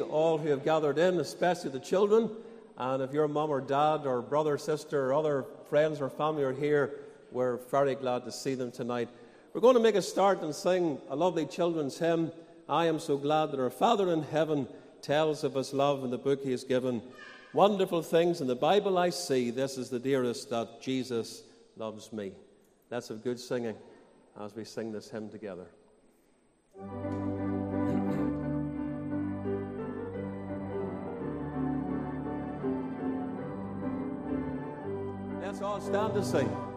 all who have gathered in, especially the children. And if your mum or dad or brother, sister, or other friends or family are here, we're very glad to see them tonight. We're going to make a start and sing a lovely children's hymn. I am so glad that our Father in heaven tells of his love in the book he has given. Wonderful things in the Bible I see. This is the dearest that Jesus loves me. Let's have good singing as we sing this hymn together. All stand to sing.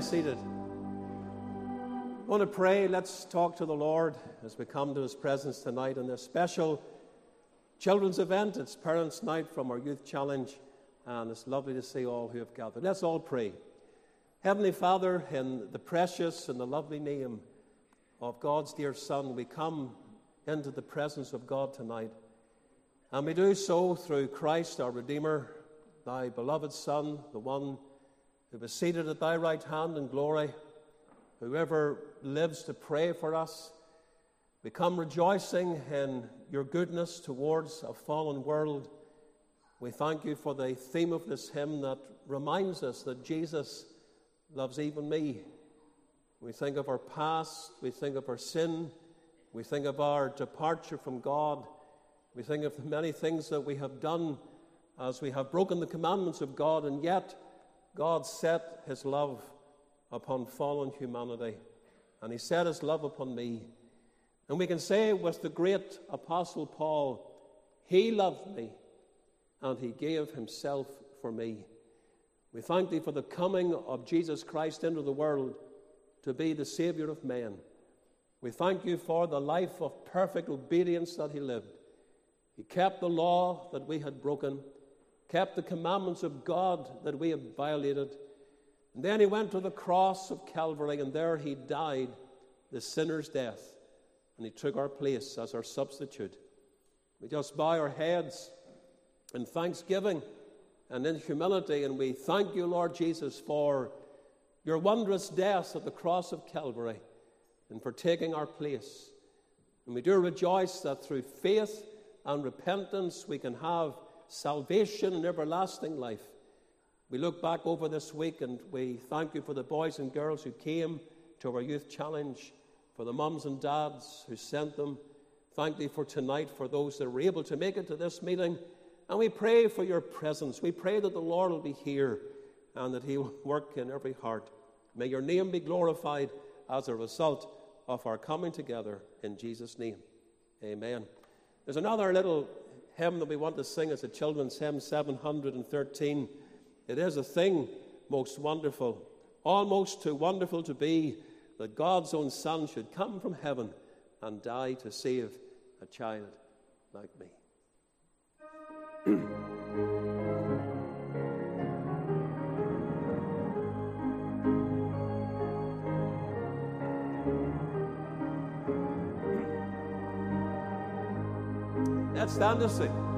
Be seated. I want to pray. Let's talk to the Lord as we come to His presence tonight in this special children's event. It's Parents' Night from our Youth Challenge, and it's lovely to see all who have gathered. Let's all pray. Heavenly Father, in the precious and the lovely name of God's dear Son, we come into the presence of God tonight. And we do so through Christ, our Redeemer, thy beloved Son, the one who was seated at thy right hand in glory, whoever lives to pray for us. We come rejoicing in your goodness towards a fallen world. We thank you for the theme of this hymn that reminds us that Jesus loves even me. We think of our past, we think of our sin, We think of our departure from God. We think of the many things that we have done as we have broken the commandments of God, and yet God set his love upon fallen humanity, and he set his love upon me. And we can say with the great Apostle Paul, He loved me, and he gave himself for me. We thank thee for the coming of Jesus Christ into the world to be the Savior of men. We thank you for the life of perfect obedience that he lived. He kept the law that we had broken, kept the commandments of God that we had violated. And then he went to the cross of Calvary, and there he died the sinner's death. And he took our place as our substitute. We just bow our heads in thanksgiving and in humility, and we thank you, Lord Jesus, for your wondrous death at the cross of Calvary and for taking our place. And we do rejoice that through faith and repentance we can have salvation and everlasting life. We look back over this week and we thank you for the boys and girls who came to our youth challenge, for the mums and dads who sent them. Thank thee for tonight, for those that were able to make it to this meeting. And we pray for your presence. We pray that the Lord will be here and that he will work in every heart. May your name be glorified as a result of our coming together in Jesus' name. Amen. There's another little hymn that we want to sing as a children's hymn, 713. It is a thing most wonderful, almost too wonderful to be, that God's own Son should come from heaven and die to save a child like me. Let's stand and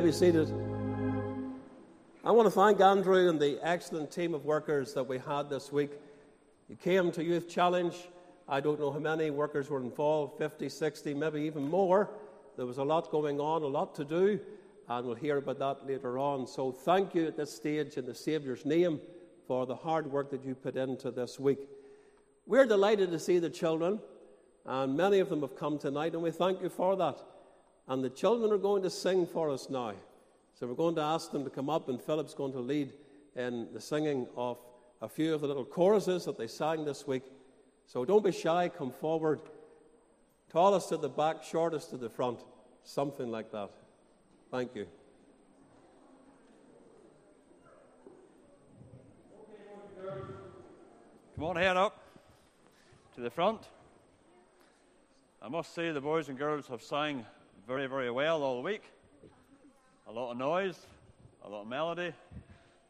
may be seated. I want to thank Andrew and the excellent team of workers that we had this week. You came to Youth Challenge. I don't know how many workers were involved 50, 60, maybe even more. There was a lot going on, a lot to do, and we'll hear about that later on. So, thank you at this stage in the Saviour's name for the hard work that you put into this week. We're delighted to see the children, and many of them have come tonight, and we thank you for that. And the children are going to sing for us now. So we're going to ask them to come up, and Philip's going to lead in the singing of a few of the little choruses that they sang this week. So don't be shy, come forward. Tallest to the back, shortest to the front, something like that. Thank you. Come on, head up to the front. I must say the boys and girls have sang very, very well all week. A lot of noise, a lot of melody,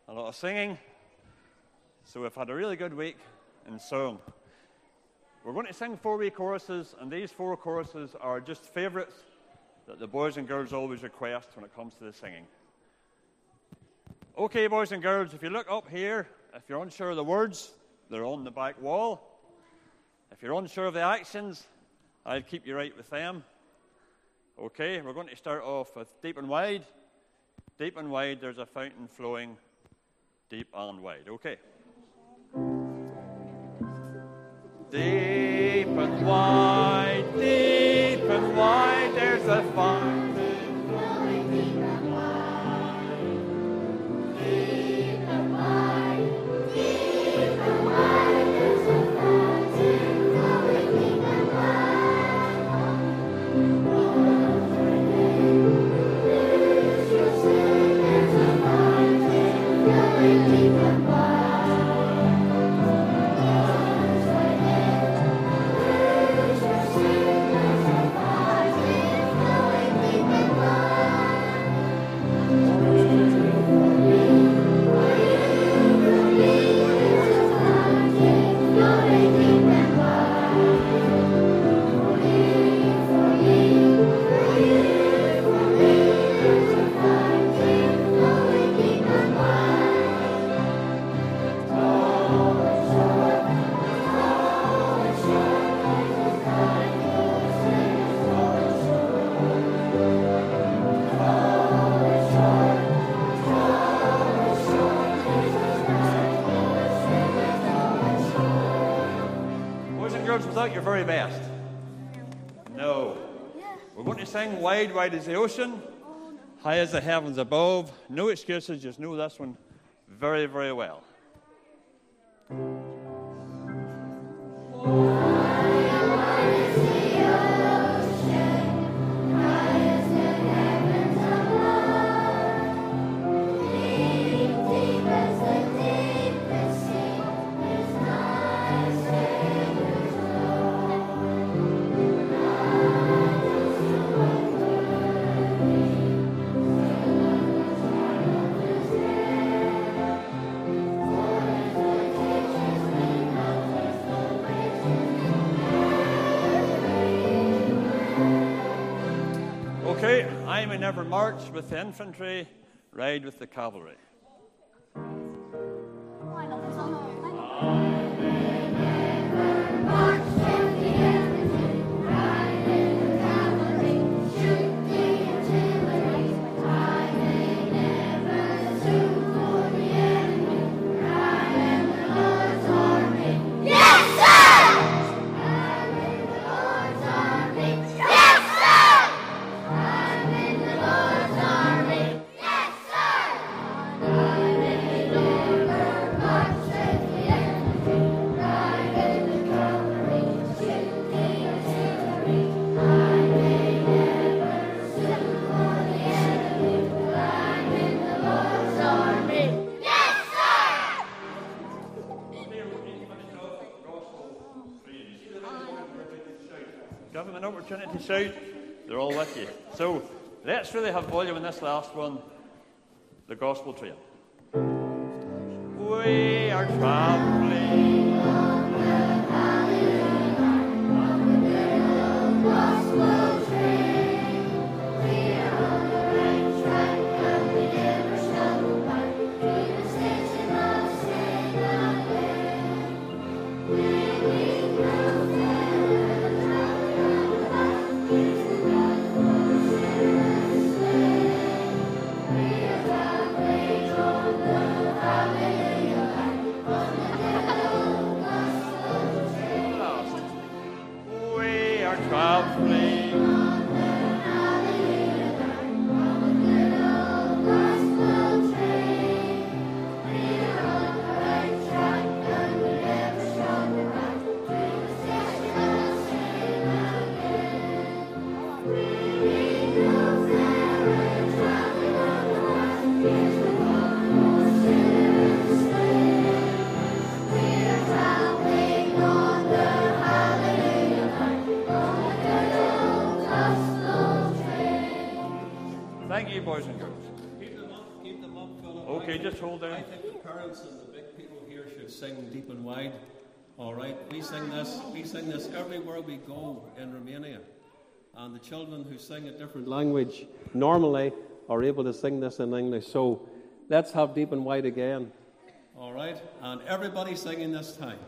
a lot of singing. So we've had a really good week in song. We're going to sing four wee choruses, and these four choruses are just favourites that the boys and girls always request when it comes to the singing. Okay, boys and girls, if you look up here, if you're unsure of the words, they're on the back wall. If you're unsure of the actions, I'll keep you right with them. Okay, we're going to start off with deep and wide. Deep and wide, there's a fountain flowing deep and wide. Okay. Deep and wide, deep and wide, there's a fountain. Sing Wide, Wide as the Ocean, High as the Heavens Above. No excuses, just know this one very, very well. Never march with the infantry, ride with the cavalry. Shout, they're all with you. So let's really have volume in this last one the gospel train. We are traveling. Sing deep and wide. All right, we sing this. We sing this everywhere we go in Romania, and the children who sing a different language normally are able to sing this in English. So let's have deep and wide again. All right, and everybody singing this time.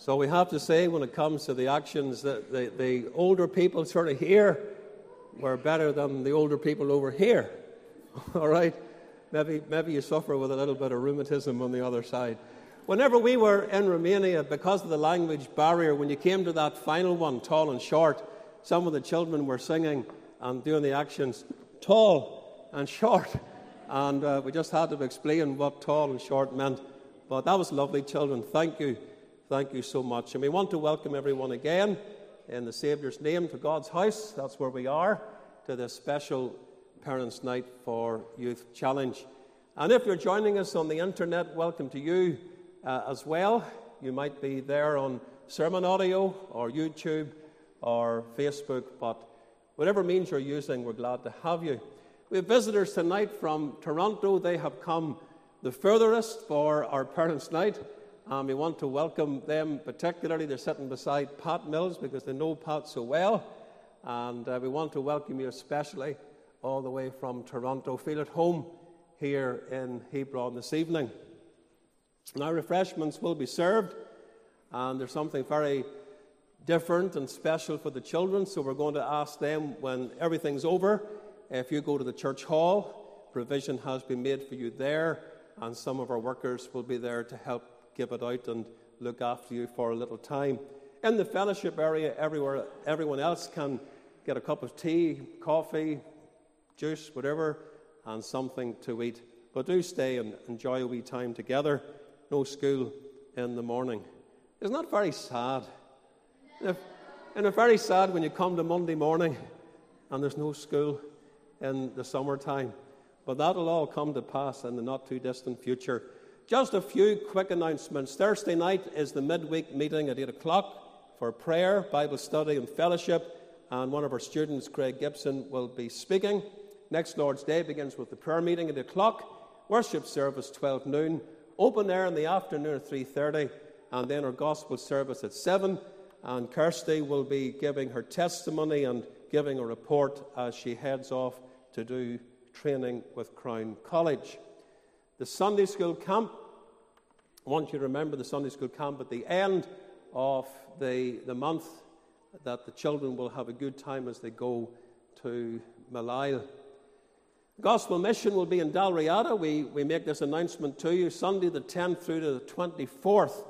So we have to say, when it comes to the actions, that the, the older people sort of here were better than the older people over here. All right? Maybe, maybe you suffer with a little bit of rheumatism on the other side. Whenever we were in Romania, because of the language barrier, when you came to that final one, tall and short, some of the children were singing and doing the actions tall and short. And uh, we just had to explain what tall and short meant. But that was lovely, children. Thank you. Thank you so much. And we want to welcome everyone again in the Saviour's name to God's house. That's where we are, to this special Parents' Night for Youth Challenge. And if you're joining us on the internet, welcome to you uh, as well. You might be there on SermonAudio or YouTube or Facebook, but whatever means you're using, we're glad to have you. We have visitors tonight from Toronto. They have come the furthest for our Parents' Night. We want to welcome them particularly. They're sitting beside Pat Mills because they know Pat so well. And uh, we want to welcome you especially all the way from Toronto. Feel at home here in Hebron this evening. Now, refreshments will be served, and there's something very different and special for the children. So, we're going to ask them when everything's over if you go to the church hall, provision has been made for you there, and some of our workers will be there to help give it out and look after you for a little time. In the fellowship area, everywhere, everyone else can get a cup of tea, coffee, juice, whatever, and something to eat. But do stay and enjoy a wee time together. No school in the morning. Isn't that very sad? If, and it's very sad when you come to Monday morning and there's no school in the summertime. But that'll all come to pass in the not too distant future. Just a few quick announcements. Thursday night is the midweek meeting at 8 o'clock for prayer, Bible study, and fellowship. And one of our students, Craig Gibson, will be speaking. Next Lord's Day begins with the prayer meeting at 8 o'clock, worship service 12 noon, open air in the afternoon at 3.30, and then our gospel service at 7. And Kirsty will be giving her testimony and giving a report as she heads off to do training with Crown College. The Sunday school camp, I want you to remember the Sunday school camp at the end of the, the month that the children will have a good time as they go to Malile. Gospel mission will be in Dalriada. We, we make this announcement to you Sunday the 10th through to the 24th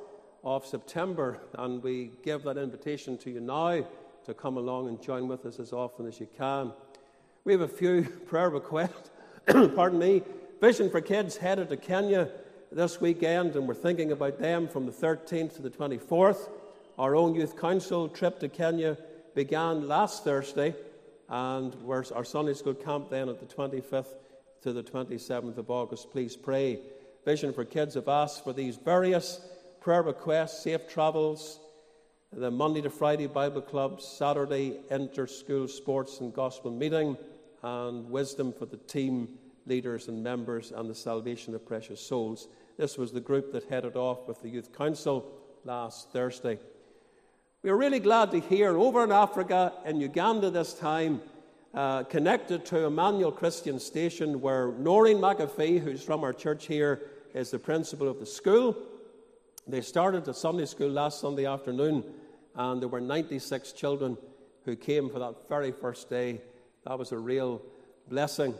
of September, and we give that invitation to you now to come along and join with us as often as you can. We have a few prayer requests. Pardon me. Vision for Kids headed to Kenya this weekend, and we're thinking about them from the 13th to the 24th. Our own youth council trip to Kenya began last Thursday, and our Sunday school camp then at the 25th to the 27th of August. Please pray. Vision for Kids have asked for these various prayer requests, safe travels, the Monday to Friday Bible clubs, Saturday inter school sports and gospel meeting, and wisdom for the team leaders and members and the salvation of precious souls. This was the group that headed off with the Youth Council last Thursday. We are really glad to hear over in Africa, in Uganda this time, uh, connected to Emmanuel Christian Station, where Noreen McAfee, who's from our church here, is the principal of the school. They started a Sunday school last Sunday afternoon, and there were 96 children who came for that very first day. That was a real blessing.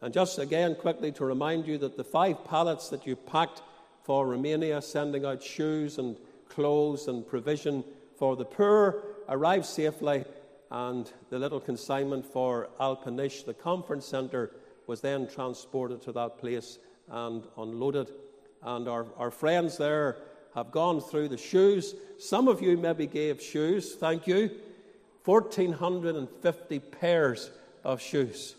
And just again, quickly to remind you that the five pallets that you packed for Romania, sending out shoes and clothes and provision for the poor, arrived safely. And the little consignment for Alpenish, the conference centre, was then transported to that place and unloaded. And our, our friends there have gone through the shoes. Some of you maybe gave shoes, thank you. 1,450 pairs of shoes.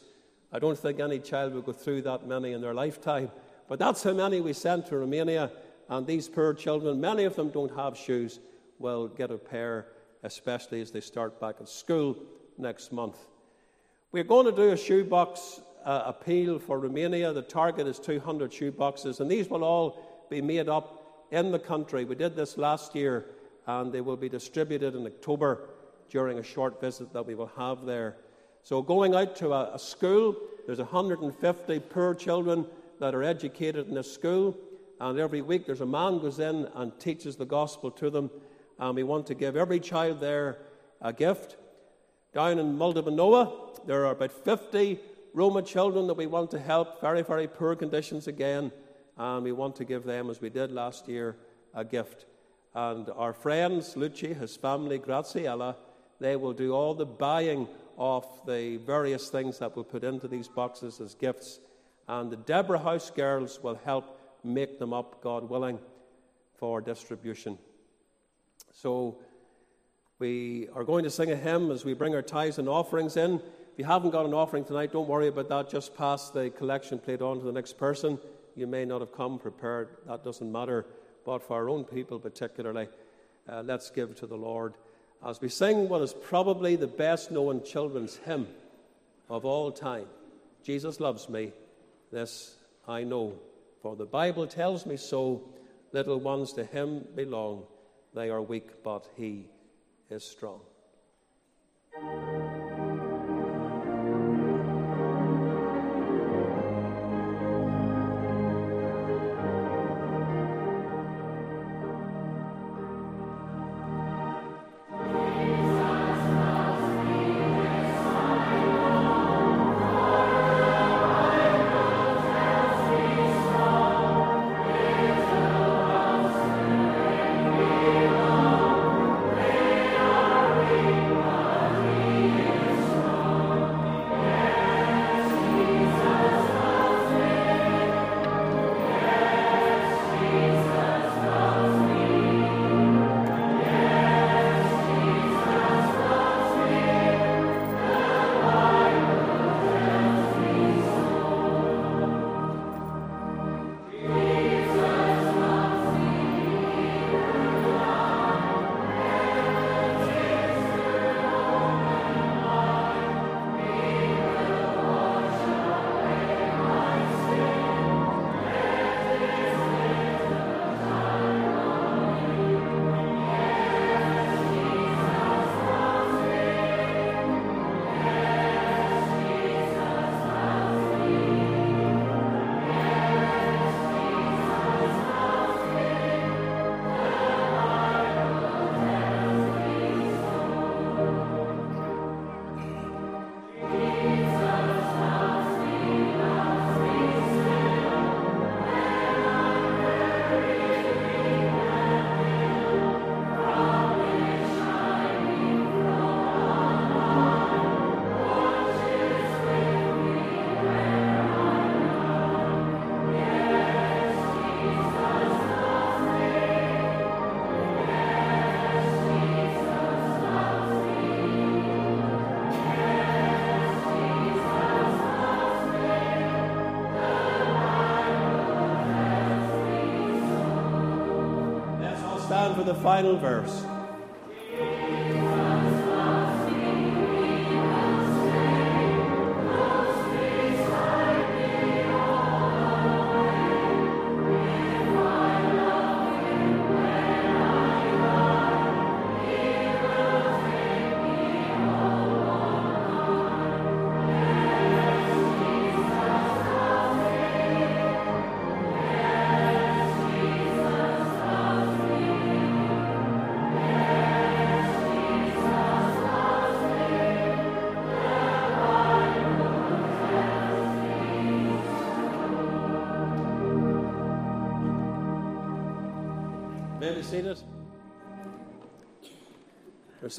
I don't think any child will go through that many in their lifetime. But that's how many we sent to Romania. And these poor children, many of them don't have shoes, will get a pair, especially as they start back at school next month. We're going to do a shoebox uh, appeal for Romania. The target is 200 shoeboxes, and these will all be made up in the country. We did this last year, and they will be distributed in October during a short visit that we will have there. So, going out to a, a school, there's 150 poor children that are educated in this school, and every week there's a man goes in and teaches the gospel to them. And we want to give every child there a gift. Down in Muldovanoa, there are about 50 Roma children that we want to help, very, very poor conditions again, and we want to give them, as we did last year, a gift. And our friends, Lucci, his family, Graziella, they will do all the buying of the various things that we'll put into these boxes as gifts. And the Deborah House girls will help make them up, God willing, for distribution. So we are going to sing a hymn as we bring our tithes and offerings in. If you haven't got an offering tonight, don't worry about that. Just pass the collection plate on to the next person. You may not have come prepared, that doesn't matter. But for our own people, particularly, uh, let's give to the Lord as we sing what is probably the best known children's hymn of all time Jesus loves me, this I know. For the Bible tells me so. Little ones to him belong. They are weak, but he is strong. For the final verse.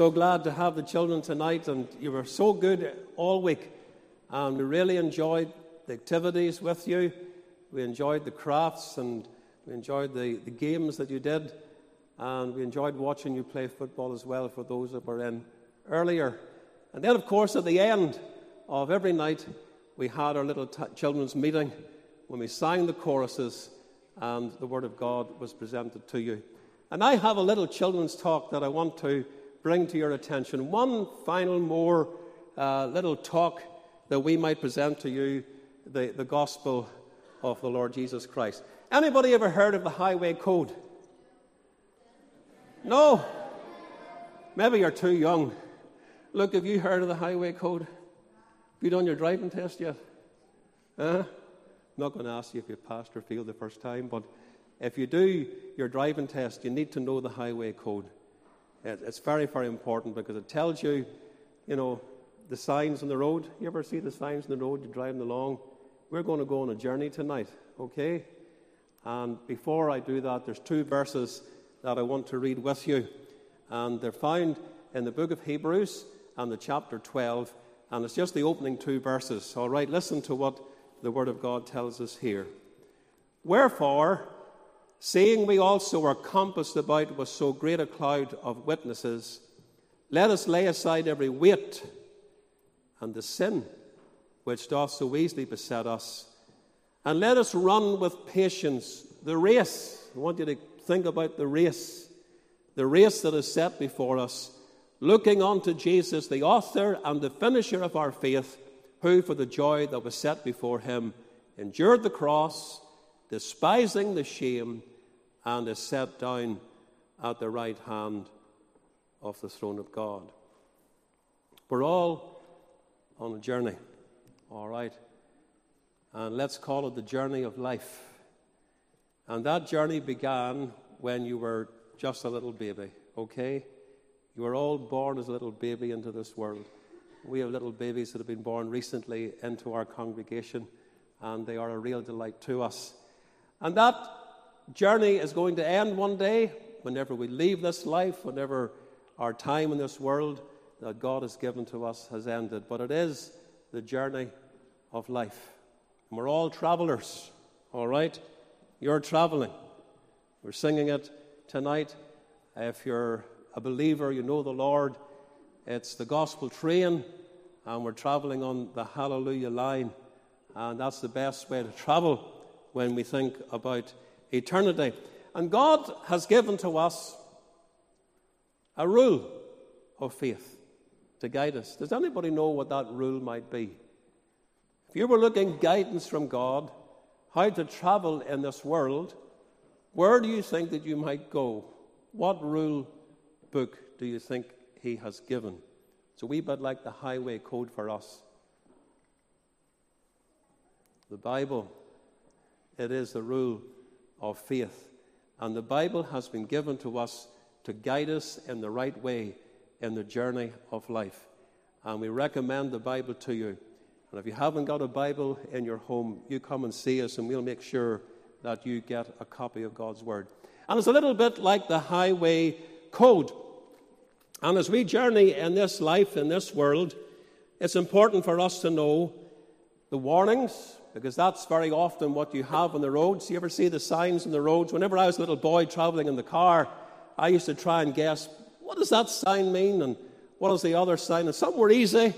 So glad to have the children tonight, and you were so good all week. And we really enjoyed the activities with you. We enjoyed the crafts, and we enjoyed the, the games that you did. And we enjoyed watching you play football as well for those that were in earlier. And then, of course, at the end of every night, we had our little t- children's meeting when we sang the choruses and the Word of God was presented to you. And I have a little children's talk that I want to bring to your attention. One final more uh, little talk that we might present to you the, the gospel of the Lord Jesus Christ. Anybody ever heard of the highway code? No? Maybe you're too young. Look, have you heard of the highway code? Have you done your driving test yet? Huh? I'm not going to ask you if you passed or failed the first time, but if you do your driving test, you need to know the highway code. It's very, very important because it tells you, you know, the signs on the road. You ever see the signs on the road? You're driving along. We're going to go on a journey tonight, okay? And before I do that, there's two verses that I want to read with you. And they're found in the book of Hebrews and the chapter 12. And it's just the opening two verses. All right, listen to what the Word of God tells us here. Wherefore, Seeing we also are compassed about with so great a cloud of witnesses, let us lay aside every weight and the sin which doth so easily beset us, and let us run with patience the race. I want you to think about the race, the race that is set before us, looking unto Jesus, the author and the finisher of our faith, who for the joy that was set before him endured the cross, despising the shame and is set down at the right hand of the throne of God. We're all on a journey, all right? And let's call it the journey of life. And that journey began when you were just a little baby, okay? You were all born as a little baby into this world. We have little babies that have been born recently into our congregation, and they are a real delight to us. And that journey is going to end one day, whenever we leave this life, whenever our time in this world that God has given to us has ended. But it is the journey of life. And we're all travelers, all right? You're traveling. We're singing it tonight. If you're a believer, you know the Lord. It's the gospel train, and we're traveling on the hallelujah line. And that's the best way to travel when we think about eternity. And God has given to us a rule of faith to guide us. Does anybody know what that rule might be? If you were looking guidance from God, how to travel in this world, where do you think that you might go? What rule book do you think He has given? It's a wee bit like the highway code for us. The Bible, it is the rule of faith. And the Bible has been given to us to guide us in the right way in the journey of life. And we recommend the Bible to you. And if you haven't got a Bible in your home, you come and see us, and we'll make sure that you get a copy of God's Word. And it's a little bit like the highway code. And as we journey in this life, in this world, it's important for us to know the warnings, because that's very often what you have on the roads. You ever see the signs on the roads? Whenever I was a little boy traveling in the car, I used to try and guess what does that sign mean and what is the other sign? And some were easy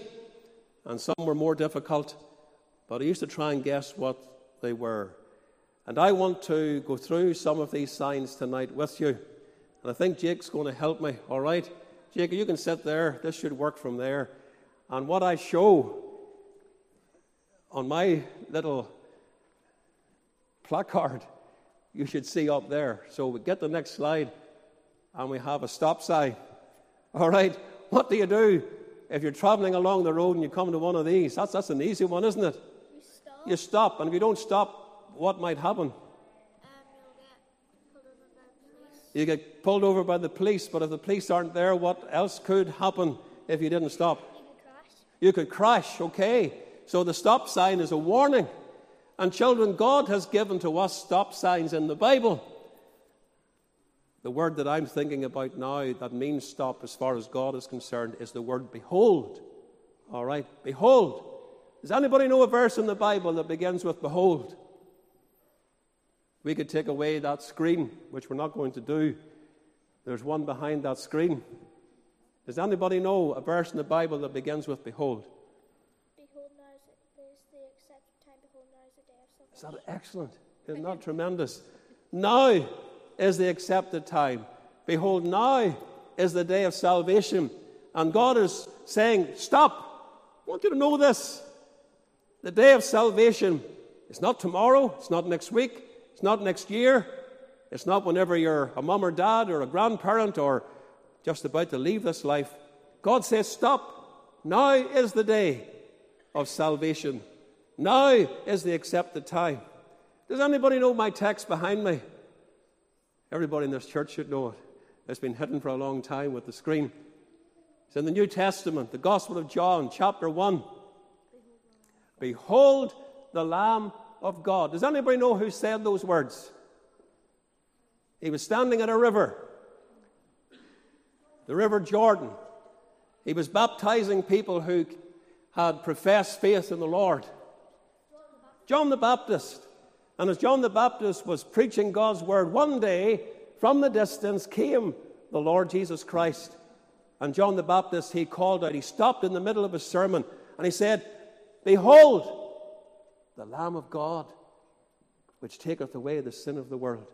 and some were more difficult, but I used to try and guess what they were. And I want to go through some of these signs tonight with you. And I think Jake's going to help me, all right? Jake, you can sit there. This should work from there. And what I show on my little placard, you should see up there. So we get the next slide, and we have a stop sign. All right, what do you do if you're traveling along the road and you come to one of these? That's, that's an easy one, isn't it? You stop. You stop, and if you don't stop, what might happen? Um, you'll get pulled over by the police. You get pulled over by the police, but if the police aren't there, what else could happen if you didn't stop? You can crash. You could crash, okay? So the stop sign is a warning. And children, God has given to us stop signs in the Bible. The word that I'm thinking about now that means stop as far as God is concerned is the word behold. All right? Behold. Does anybody know a verse in the Bible that begins with behold? We could take away that screen, which we're not going to do. There's one behind that screen. Does anybody know a verse in the Bible that begins with behold now is the, is the accepted time. Behold, now is the day of Is that excellent? Isn't that tremendous? Now is the accepted time. Behold, now is the day of salvation. And God is saying, Stop. I want you to know this. The day of salvation is not tomorrow, it's not next week, it's not next year, it's not whenever you're a mum or dad or a grandparent or just about to leave this life. God says, Stop. Now is the day of salvation. Now is the accepted time. Does anybody know my text behind me? Everybody in this church should know it. It's been hidden for a long time with the screen. It's in the New Testament, the Gospel of John, chapter 1. Behold the Lamb of God. Does anybody know who said those words? He was standing at a river, the River Jordan. He was baptizing people who had professed faith in the Lord. John the Baptist. And as John the Baptist was preaching God's word, one day from the distance came the Lord Jesus Christ. And John the Baptist, he called out, he stopped in the middle of his sermon and he said, Behold, the Lamb of God, which taketh away the sin of the world.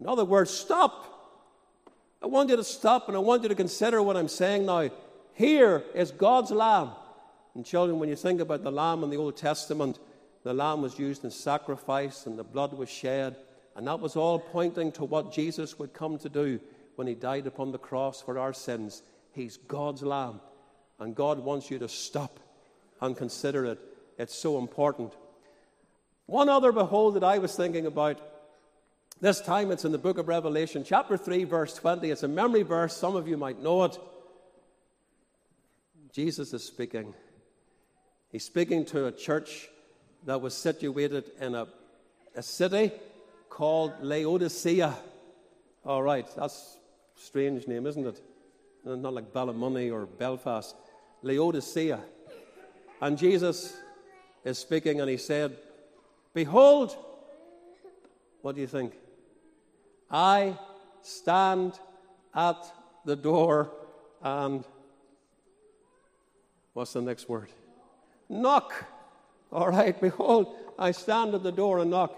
In other words, stop. I want you to stop and I want you to consider what I'm saying now. Here is God's Lamb. And children, when you think about the Lamb in the Old Testament, the Lamb was used in sacrifice and the blood was shed. And that was all pointing to what Jesus would come to do when he died upon the cross for our sins. He's God's Lamb. And God wants you to stop and consider it. It's so important. One other behold that I was thinking about, this time it's in the book of Revelation, chapter 3, verse 20. It's a memory verse, some of you might know it. Jesus is speaking. He's speaking to a church that was situated in a, a city called Laodicea. All right, that's a strange name, isn't it? Not like Ballymoney or Belfast. Laodicea. And Jesus is speaking, and he said, Behold, what do you think? I stand at the door and what's the next word? Knock. All right, behold, I stand at the door and knock.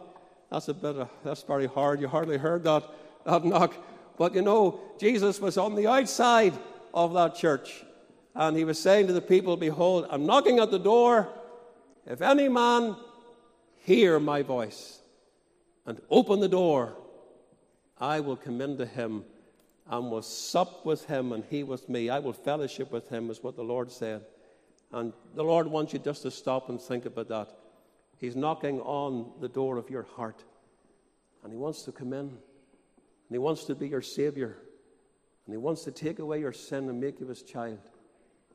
That's a bit of, that's very hard. You hardly heard that, that knock. But you know, Jesus was on the outside of that church. And he was saying to the people, Behold, I'm knocking at the door. If any man hear my voice and open the door, I will come into him and will sup with him and he with me. I will fellowship with him, is what the Lord said. And the Lord wants you just to stop and think about that. He's knocking on the door of your heart. And He wants to come in. And He wants to be your Savior. And He wants to take away your sin and make you His child.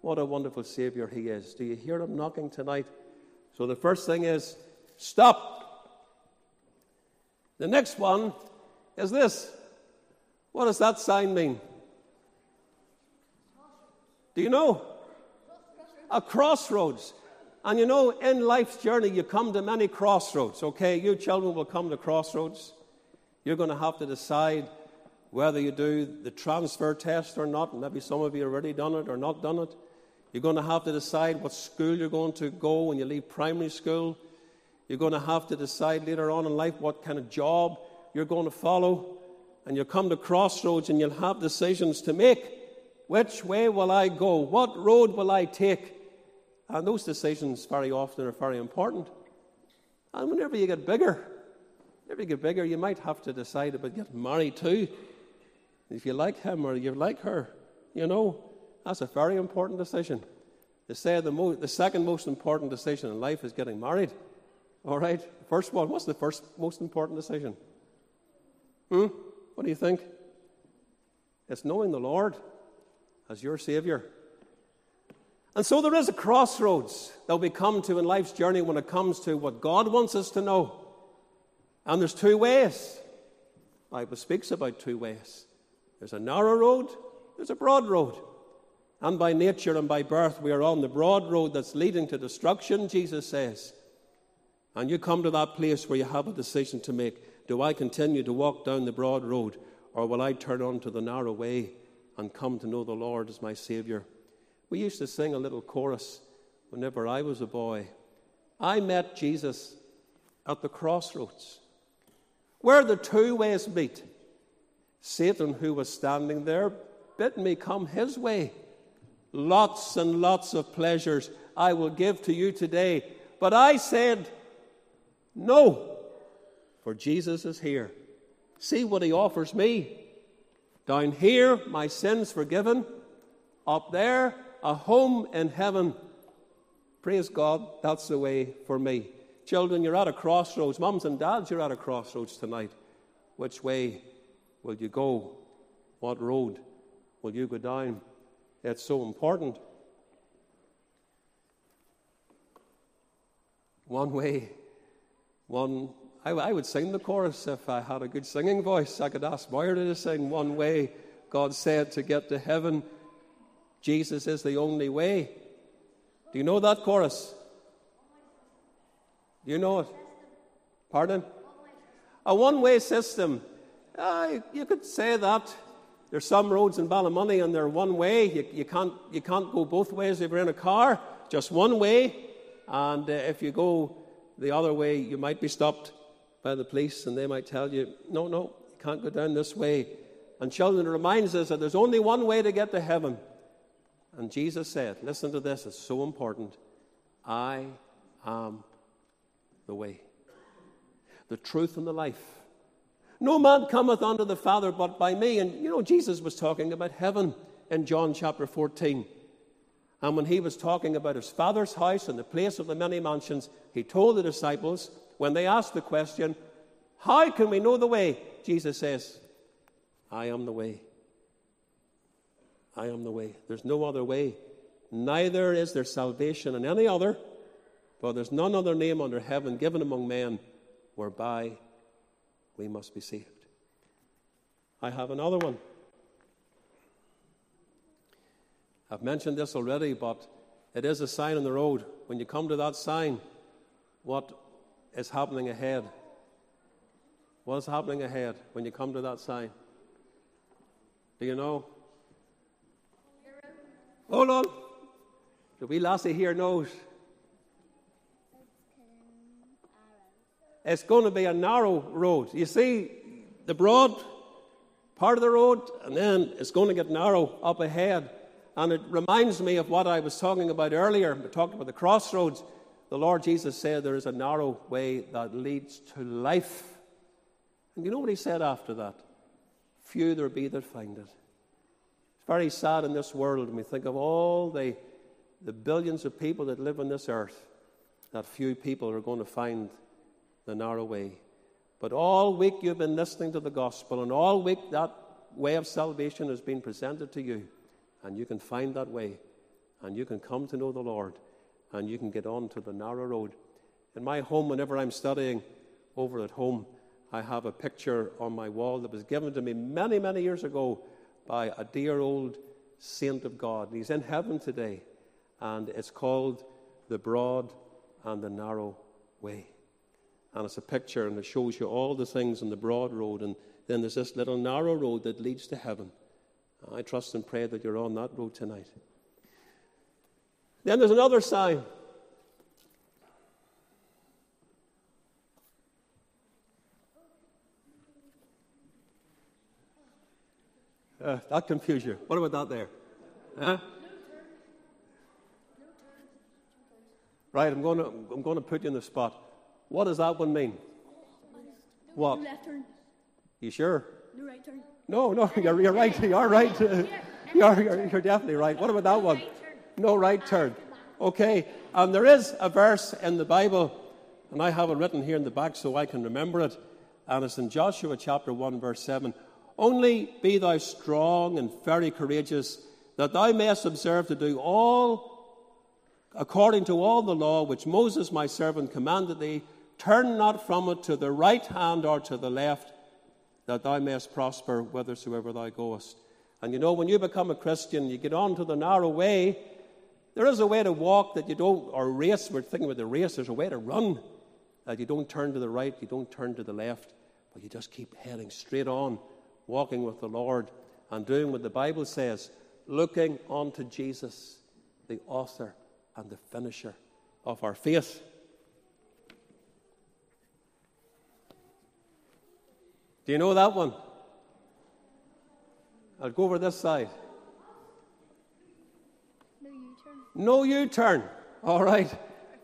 What a wonderful Savior He is. Do you hear Him knocking tonight? So the first thing is stop. The next one is this. What does that sign mean? Do you know? A crossroads. And you know, in life's journey, you come to many crossroads, okay? You children will come to crossroads. You're going to have to decide whether you do the transfer test or not. Maybe some of you already done it or not done it. You're going to have to decide what school you're going to go when you leave primary school. You're going to have to decide later on in life what kind of job you're going to follow. and you'll come to crossroads and you'll have decisions to make. Which way will I go? What road will I take? And those decisions very often are very important. And whenever you get bigger, whenever you get bigger, you might have to decide about getting married too. If you like him or you like her, you know, that's a very important decision. They say the, mo- the second most important decision in life is getting married. All right? First one, what's the first most important decision? Hmm? What do you think? It's knowing the Lord as your Savior. And so there is a crossroads that we come to in life's journey when it comes to what God wants us to know. And there's two ways. The Bible speaks about two ways. There's a narrow road, there's a broad road. And by nature and by birth, we are on the broad road that's leading to destruction, Jesus says. And you come to that place where you have a decision to make. Do I continue to walk down the broad road, or will I turn onto the narrow way and come to know the Lord as my Savior? We used to sing a little chorus whenever I was a boy. I met Jesus at the crossroads, where the two ways meet. Satan, who was standing there, bid me come his way. Lots and lots of pleasures I will give to you today. But I said, No, for Jesus is here. See what he offers me. Down here, my sins forgiven. Up there, a home in heaven. Praise God, that's the way for me. Children, you're at a crossroads. Mums and dads, you're at a crossroads tonight. Which way will you go? What road will you go down? It's so important. One way, one. I, I, would sing the chorus if I had a good singing voice. I could ask Moira to sing. One way, God said to get to heaven, Jesus is the only way. Do you know that chorus? Do you know it? Pardon? A one way system. Uh, you could say that. There's some roads in Ballymoney and they're one way. You, you, can't, you can't go both ways if you're in a car, just one way. And uh, if you go the other way, you might be stopped by the police and they might tell you, no, no, you can't go down this way. And children, reminds us that there's only one way to get to heaven. And Jesus said, listen to this, it's so important. I am the way, the truth, and the life. No man cometh unto the Father but by me. And you know, Jesus was talking about heaven in John chapter 14. And when he was talking about his Father's house and the place of the many mansions, he told the disciples, when they asked the question, How can we know the way? Jesus says, I am the way. I am the way. There's no other way. Neither is there salvation in any other, for there's none other name under heaven given among men whereby we must be saved. I have another one. I've mentioned this already, but it is a sign on the road. When you come to that sign, what is happening ahead? What is happening ahead when you come to that sign? Do you know? Hold on. The wee lassie here knows. It's going to be a narrow road. You see, the broad part of the road, and then it's going to get narrow up ahead. And it reminds me of what I was talking about earlier. We talked about the crossroads. The Lord Jesus said there is a narrow way that leads to life. And you know what he said after that? Few there be that find it. It's very sad in this world when we think of all the, the billions of people that live on this earth, that few people are going to find the narrow way. But all week you've been listening to the gospel, and all week that way of salvation has been presented to you. And you can find that way, and you can come to know the Lord, and you can get on to the narrow road. In my home, whenever I'm studying over at home, I have a picture on my wall that was given to me many, many years ago by a dear old saint of God. He's in heaven today, and it's called The Broad and the Narrow Way and it's a picture and it shows you all the things on the broad road, and then there's this little narrow road that leads to heaven. I trust and pray that you're on that road tonight. Then there's another sign. Uh, that confused you. What about that there? Huh? Right, I'm going, to, I'm going to put you in the spot. What does that one mean? What? Left turn, You sure? no right turn. No, no, you're, you're right. You're right. You're, you're, you're definitely right. What about that one? No right turn. Okay, and there is a verse in the Bible, and I have it written here in the back so I can remember it, and it's in Joshua chapter 1, verse 7. Only be thou strong and very courageous, that thou mayest observe to do all according to all the law which Moses my servant commanded thee. Turn not from it to the right hand or to the left, that thou mayest prosper whithersoever thou goest. And you know, when you become a Christian, you get on to the narrow way. There is a way to walk that you don't, or race, we're thinking about the race, there's a way to run that you don't turn to the right, you don't turn to the left, but you just keep heading straight on, walking with the Lord and doing what the Bible says, looking unto Jesus, the author and the finisher of our faith. Do you know that one? I'll go over this side. No U-turn. No U turn. All right.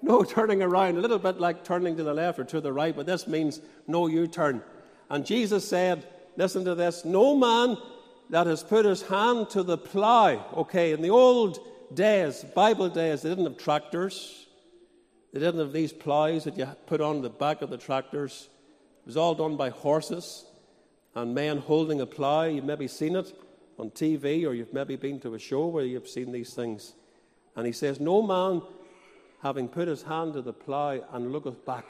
No turning around. A little bit like turning to the left or to the right, but this means no U turn. And Jesus said, listen to this no man that has put his hand to the plow. Okay, in the old days, Bible days, they didn't have tractors. They didn't have these plows that you put on the back of the tractors. It was all done by horses and men holding a plow. You've maybe seen it on TV or you've maybe been to a show where you've seen these things. And he says, No man, having put his hand to the plow and looketh back,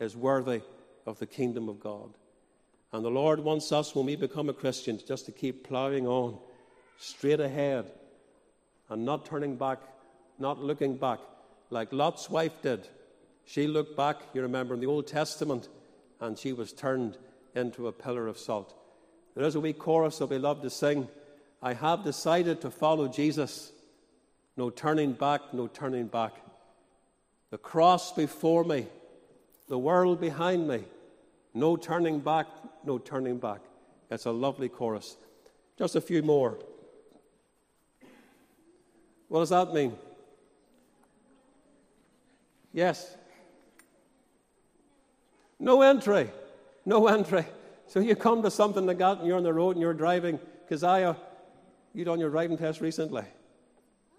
is worthy of the kingdom of God. And the Lord wants us, when we become a Christian, just to keep ploughing on, straight ahead, and not turning back, not looking back, like Lot's wife did. She looked back, you remember, in the Old Testament, and she was turned into a pillar of salt. There is a wee chorus that we love to sing I have decided to follow Jesus. No turning back, no turning back. The cross before me, the world behind me. No turning back, no turning back. It's a lovely chorus. Just a few more. What does that mean? Yes. No entry. No entry. So you come to something like that and you're on the road and you're driving. Keziah, you done your driving test recently?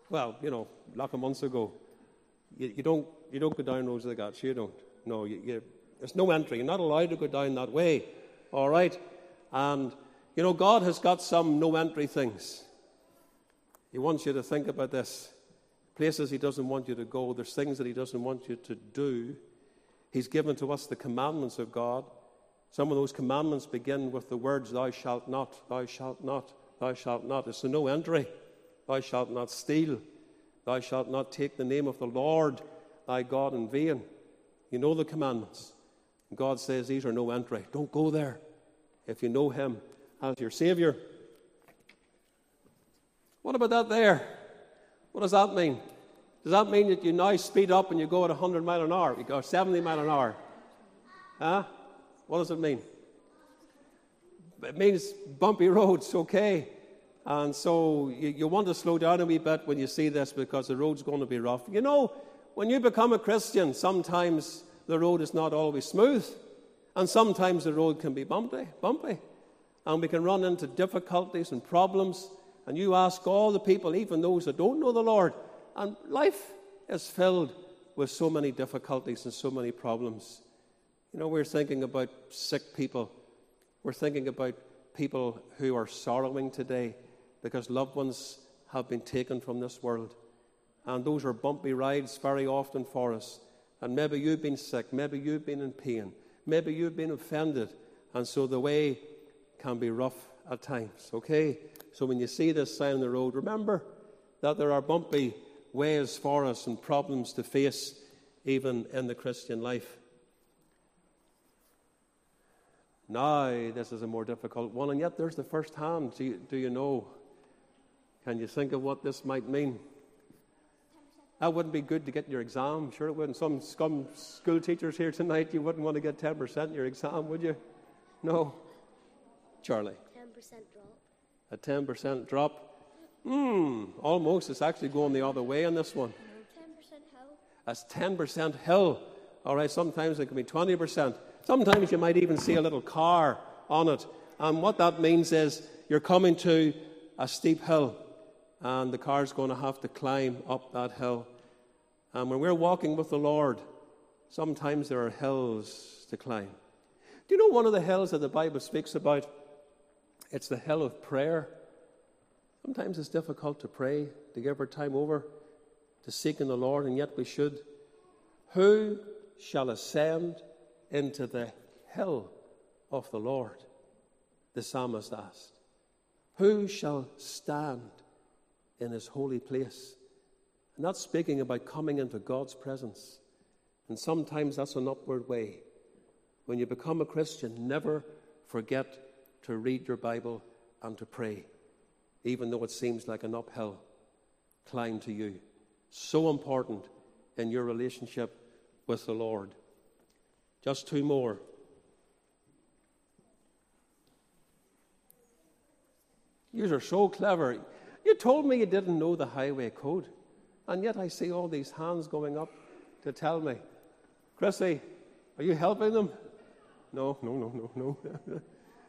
Well, you know, like a month ago. You, you, don't, you don't go down roads like that. You don't. No, you, you, there's no entry. You're not allowed to go down that way. All right? And, you know, God has got some no entry things. He wants you to think about this. Places He doesn't want you to go, there's things that He doesn't want you to do. He's given to us the commandments of God. Some of those commandments begin with the words, Thou shalt not, thou shalt not, thou shalt not. It's a no entry. Thou shalt not steal. Thou shalt not take the name of the Lord thy God in vain. You know the commandments. God says these are no entry. Don't go there if you know Him as your Savior. What about that there? What does that mean? Does that mean that you now speed up and you go at 100 mile an hour? You go 70 mile an hour? Huh? What does it mean? It means bumpy roads, okay. And so you, you want to slow down a wee bit when you see this because the road's going to be rough. You know, when you become a Christian, sometimes the road is not always smooth, and sometimes the road can be bumpy, bumpy, and we can run into difficulties and problems. And you ask all the people, even those that don't know the Lord, and life is filled with so many difficulties and so many problems. You know, we're thinking about sick people. We're thinking about people who are sorrowing today because loved ones have been taken from this world. And those are bumpy rides very often for us. And maybe you've been sick, maybe you've been in pain, maybe you've been offended, and so the way can be rough at times, okay? So when you see this sign on the road, remember that there are bumpy ways for us and problems to face even in the Christian life. Now, this is a more difficult one, and yet there's the first hand. Do you, do you know? Can you think of what this might mean? That wouldn't be good to get in your exam. Sure, it wouldn't. Some, some school teachers here tonight, you wouldn't want to get 10% in your exam, would you? No. Charlie. 10% drop. A 10% drop. Hmm, almost. It's actually going the other way on this one. 10% hill. That's 10% hill. All right, sometimes it can be 20%. Sometimes you might even see a little car on it. And what that means is you're coming to a steep hill, and the car's going to have to climb up that hill. And when we're walking with the Lord, sometimes there are hills to climb. Do you know one of the hills that the Bible speaks about? It's the hill of prayer. Sometimes it's difficult to pray, to give our time over to seeking the Lord, and yet we should. Who shall ascend into the hill of the Lord? The psalmist asked. Who shall stand in his holy place? And that's speaking about coming into God's presence. And sometimes that's an upward way. When you become a Christian, never forget to read your Bible and to pray, even though it seems like an uphill climb to you. So important in your relationship with the Lord. Just two more. You are so clever. You told me you didn't know the highway code, and yet I see all these hands going up to tell me. Chrissy, are you helping them? No, no, no, no, no.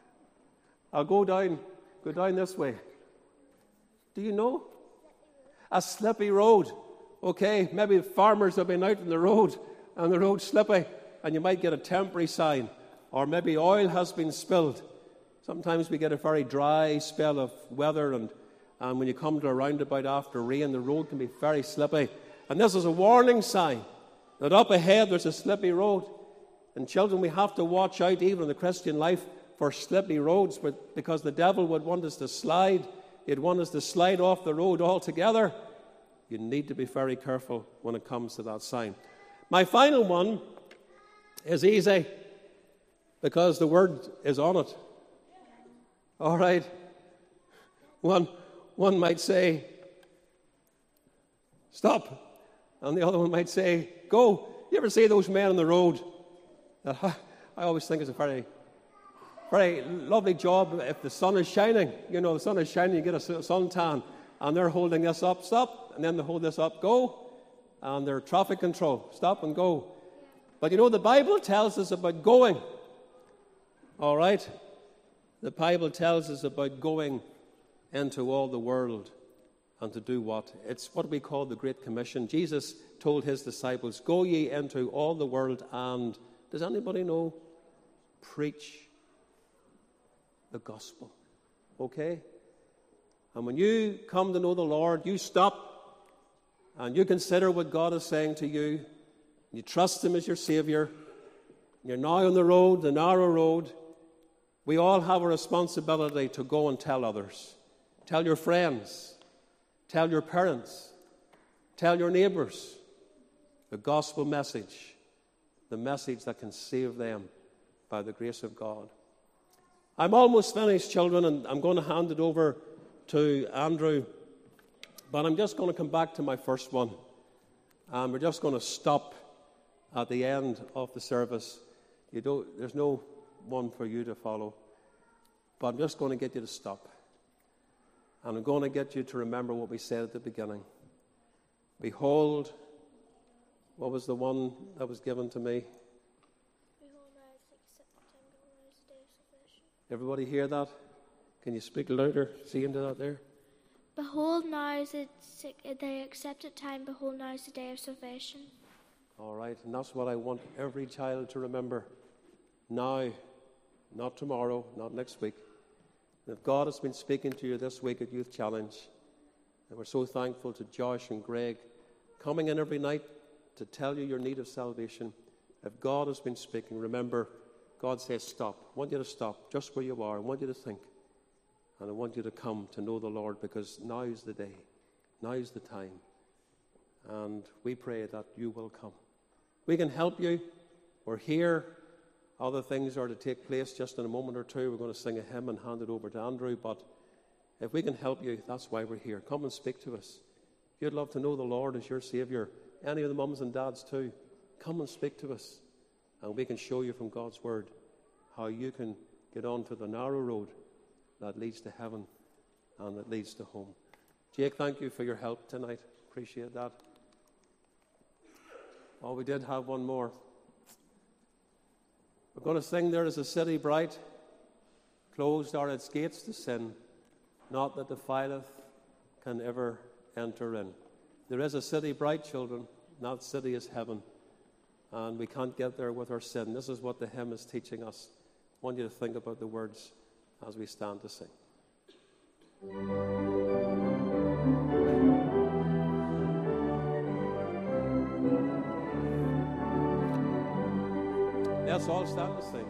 I'll go down, go down this way. Do you know? A slippy road. Okay, maybe farmers have been out on the road and the road's slippy, and you might get a temporary sign, or maybe oil has been spilled. Sometimes we get a very dry spell of weather, and, and when you come to a roundabout after rain, the road can be very slippy. And this is a warning sign that up ahead there's a slippy road. And children, we have to watch out, even in the Christian life, for slippy roads, because the devil would want us to slide. He'd want us to slide off the road altogether. You need to be very careful when it comes to that sign. My final one is easy because the word is on it. All right. One, one might say, stop. And the other one might say, go. You ever see those men on the road? I always think it's a very, very lovely job if the sun is shining. You know, the sun is shining, you get a suntan, and they're holding this up, stop, and then they hold this up, go, and they're traffic control, stop and go. But you know, the Bible tells us about going. All right? The Bible tells us about going into all the world and to do what? It's what we call the Great Commission. Jesus told his disciples, Go ye into all the world and, does anybody know? Preach the gospel. Okay? And when you come to know the Lord, you stop and you consider what God is saying to you. You trust Him as your Savior. You're now on the road, the narrow road. We all have a responsibility to go and tell others. Tell your friends. Tell your parents. Tell your neighbors the gospel message, the message that can save them by the grace of God. I'm almost finished, children, and I'm going to hand it over to Andrew. But I'm just going to come back to my first one. And we're just going to stop at the end of the service. You don't, there's no one for you to follow. But I'm just going to get you to stop. And I'm going to get you to remember what we said at the beginning. Behold, what was the one that was given to me? Everybody hear that? Can you speak louder? See into that there? Behold, now is it the accepted time. Behold, now is the day of salvation. All right, and that's what I want every child to remember. Now, not tomorrow, not next week. If God has been speaking to you this week at Youth Challenge, and we're so thankful to Josh and Greg coming in every night to tell you your need of salvation. If God has been speaking, remember, God says, Stop. I want you to stop just where you are. I want you to think. And I want you to come to know the Lord because now is the day. Now is the time. And we pray that you will come. We can help you. We're here. Other things are to take place just in a moment or two. We're going to sing a hymn and hand it over to Andrew. But if we can help you, that's why we're here. Come and speak to us. If you'd love to know the Lord as your Savior, any of the mums and dads too, come and speak to us. And we can show you from God's Word how you can get onto the narrow road that leads to heaven and that leads to home. Jake, thank you for your help tonight. Appreciate that. Oh, we did have one more. We're going to sing There is a city bright, closed are its gates to sin, not that defileth can ever enter in. There is a city bright, children. That city is heaven. And we can't get there with our sin. This is what the hymn is teaching us. I want you to think about the words as we stand to sing. Let's all stand to sing.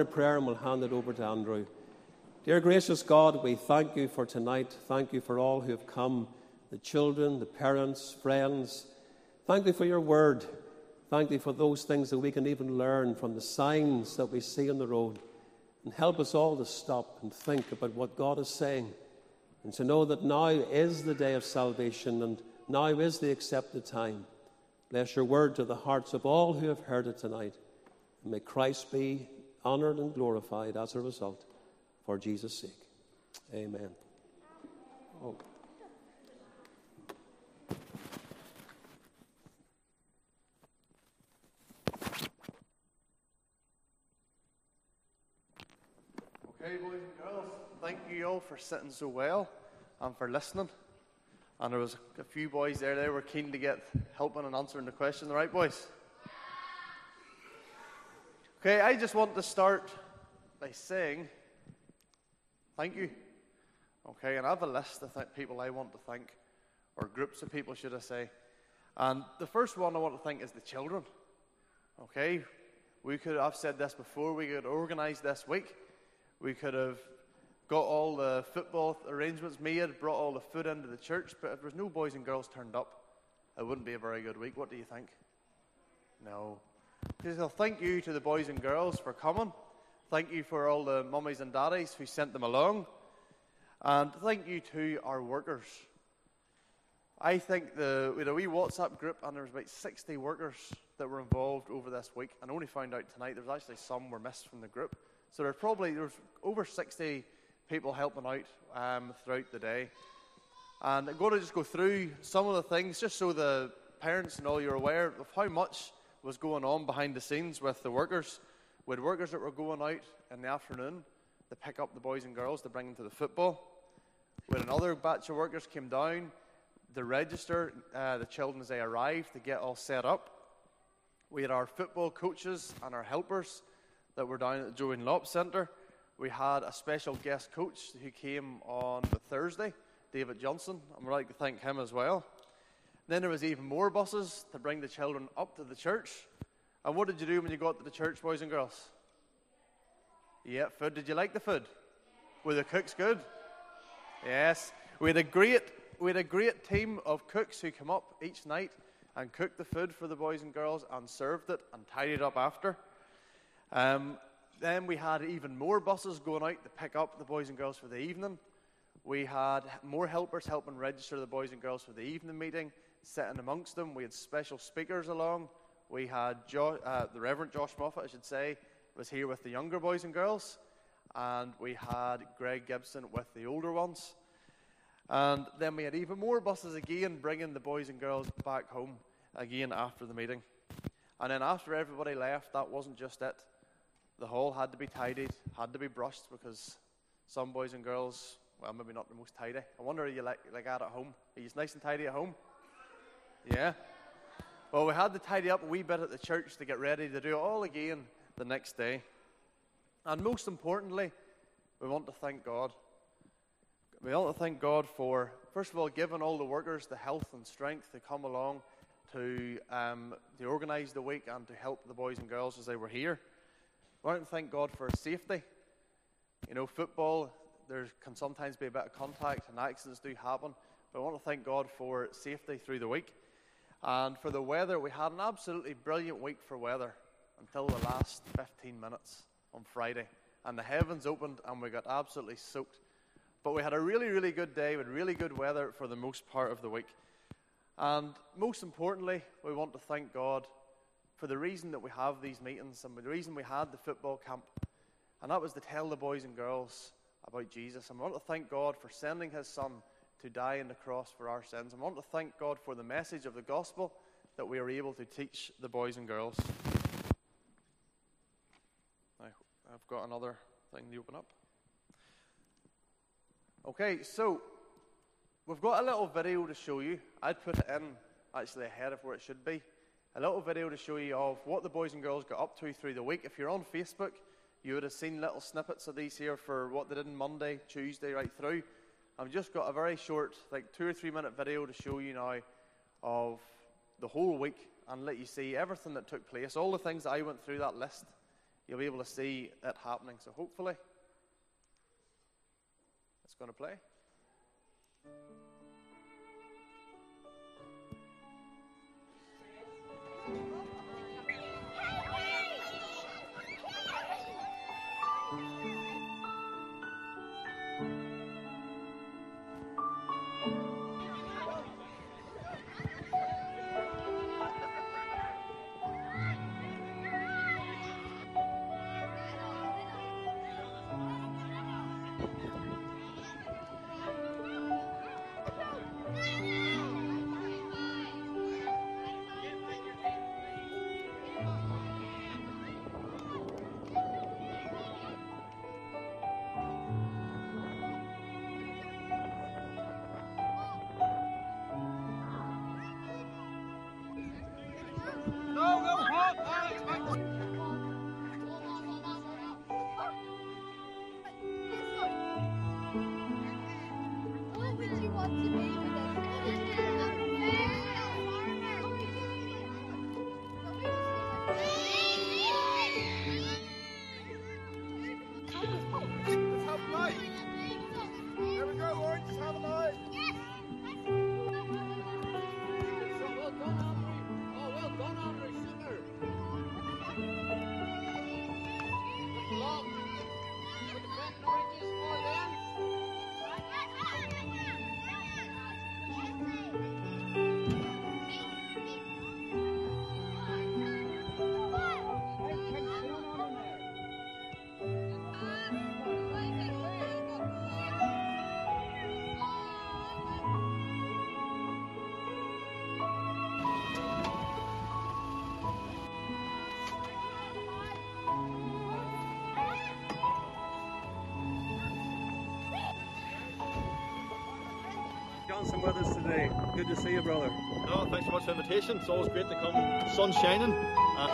Of prayer and we'll hand it over to Andrew. Dear gracious God, we thank you for tonight. Thank you for all who have come the children, the parents, friends. Thank you for your word. Thank you for those things that we can even learn from the signs that we see on the road. And help us all to stop and think about what God is saying. And to know that now is the day of salvation and now is the accepted time. Bless your word to the hearts of all who have heard it tonight. May Christ be honored and glorified as a result for Jesus' sake. Amen. Oh. Okay, boys and girls, thank you all for sitting so well and for listening. And there was a few boys there that were keen to get helping and answering the question, the right, boys? Okay, I just want to start by saying thank you. Okay, and I have a list of th- people I want to thank, or groups of people, should I say. And the first one I want to thank is the children. Okay, we could, I've said this before, we could organize this week. We could have got all the football arrangements made, brought all the food into the church, but if there's no boys and girls turned up, it wouldn't be a very good week. What do you think? No, so thank you to the boys and girls for coming. Thank you for all the mummies and daddies who sent them along. And thank you to our workers. I think the, we had a wee WhatsApp group, and there was about 60 workers that were involved over this week. And I only found out tonight there was actually some were missed from the group. So there's probably there was over 60 people helping out um, throughout the day. And I'm going to just go through some of the things, just so the parents and all you're aware of how much was going on behind the scenes with the workers. We had workers that were going out in the afternoon to pick up the boys and girls to bring them to the football. When another batch of workers came down to register uh, the children as they arrived to get all set up. We had our football coaches and our helpers that were down at the Joey Dunlop Centre. We had a special guest coach who came on the Thursday, David Johnson, and we'd like to thank him as well. Then there was even more buses to bring the children up to the church. And what did you do when you got to the church, boys and girls? Yeah, food. Did you like the food? Were the cooks good? Yes. We had a great we had a great team of cooks who come up each night and cooked the food for the boys and girls and served it and tidied up after. Um, then we had even more buses going out to pick up the boys and girls for the evening. We had more helpers helping register the boys and girls for the evening meeting, sitting amongst them. We had special speakers along. We had jo- uh, the Reverend Josh Moffat, I should say, was here with the younger boys and girls. And we had Greg Gibson with the older ones. And then we had even more buses again, bringing the boys and girls back home again after the meeting. And then after everybody left, that wasn't just it. The hall had to be tidied, had to be brushed because some boys and girls, well, maybe not the most tidy. I wonder, are you like, like that at home? Are you nice and tidy at home? Yeah? Well, we had to tidy up a wee bit at the church to get ready to do it all again the next day. And most importantly, we want to thank God. We want to thank God for, first of all, giving all the workers the health and strength to come along to, um, to organise the week and to help the boys and girls as they were here. We want to thank God for safety. You know, football, there can sometimes be a bit of contact and accidents do happen, but I want to thank God for safety through the week. And for the weather, we had an absolutely brilliant week for weather until the last 15 minutes on Friday. And the heavens opened and we got absolutely soaked. But we had a really, really good day with really good weather for the most part of the week. And most importantly, we want to thank God for the reason that we have these meetings and the reason we had the football camp. And that was to tell the boys and girls about Jesus. And we want to thank God for sending his son to die on the cross for our sins. I want to thank God for the message of the gospel that we are able to teach the boys and girls. I, I've got another thing to open up. Okay, so we've got a little video to show you. I'd put it in actually ahead of where it should be. A little video to show you of what the boys and girls got up to through the week. If you're on Facebook, you would have seen little snippets of these here for what they did on Monday, Tuesday, right through. I've just got a very short, like two or three minute video to show you now of the whole week and let you see everything that took place, all the things that I went through that list. You'll be able to see it happening. So hopefully, it's going to play. With us today. Good to see you, brother. No, thanks so much for the invitation. It's always great to come. Sun shining. Uh,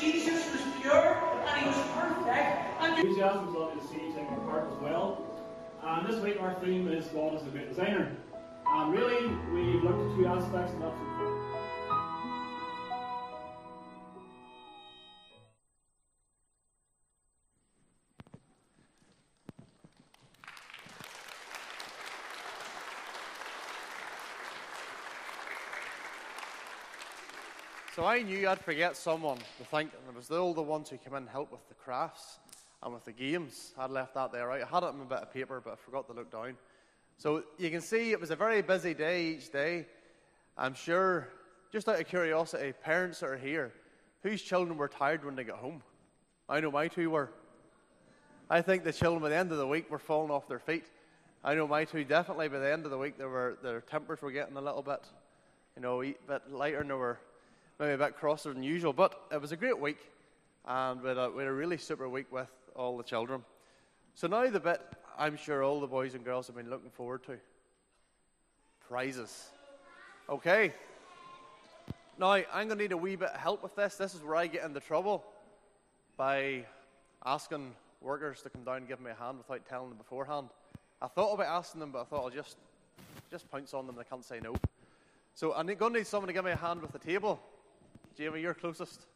Jesus was pure and he was perfect. And Enthusiasm is lovely to see taking part as well. And this week our theme is God is a great designer. And really, we've looked at two aspects of that. So I knew I'd forget someone to thank, and it was the older ones who came in and helped with the crafts and with the games. I'd left that there. I had it on a bit of paper, but I forgot to look down. So you can see it was a very busy day each day. I'm sure, just out of curiosity, parents that are here, whose children were tired when they got home? I know my two were. I think the children by the end of the week were falling off their feet. I know my two definitely by the end of the week they were, their tempers were getting a little bit, you know, a bit lighter and they were maybe a bit crosser than usual. But it was a great week and we had a, we had a really super week with all the children. So now the bit I'm sure all the boys and girls have been looking forward to prizes. Okay. Now, I'm going to need a wee bit of help with this. This is where I get into trouble by asking workers to come down and give me a hand without telling them beforehand. I thought about asking them, but I thought I'll just, just pounce on them. They can't say no. So I'm going to need someone to give me a hand with the table. Jamie, you're closest.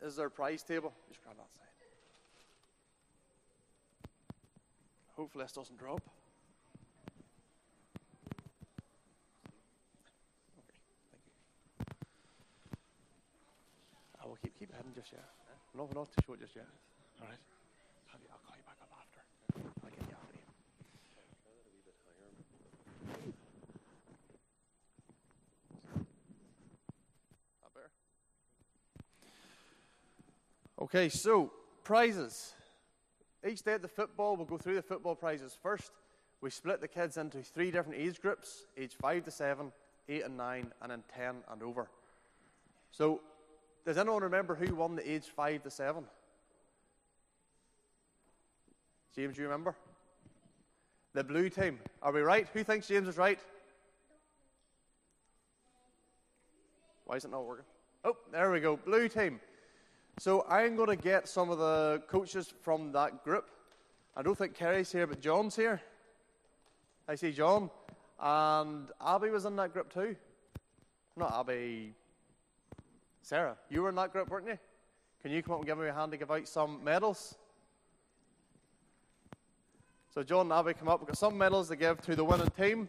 Is there a prize table? Just grab that side. Hopefully this doesn't drop. I will keep keep heading just yet. No, not too short just yet. All right. Have you, I'll call you back up after. I'll get you after you. Up there. Okay, so prizes. Each day at the football, we'll go through the football prizes first. We split the kids into three different age groups age 5 to 7, 8 and 9, and then 10 and over. So, does anyone remember who won the age 5 to 7? James, you remember? The blue team. Are we right? Who thinks James is right? Why is it not working? Oh, there we go. Blue team. So I'm going to get some of the coaches from that group. I don't think Kerry's here, but John's here. I see John. And Abby was in that group too. Not Abby. Sarah, you were in that group, weren't you? Can you come up and give me a hand to give out some medals? So John and Abby come up. We've got some medals to give to the winning team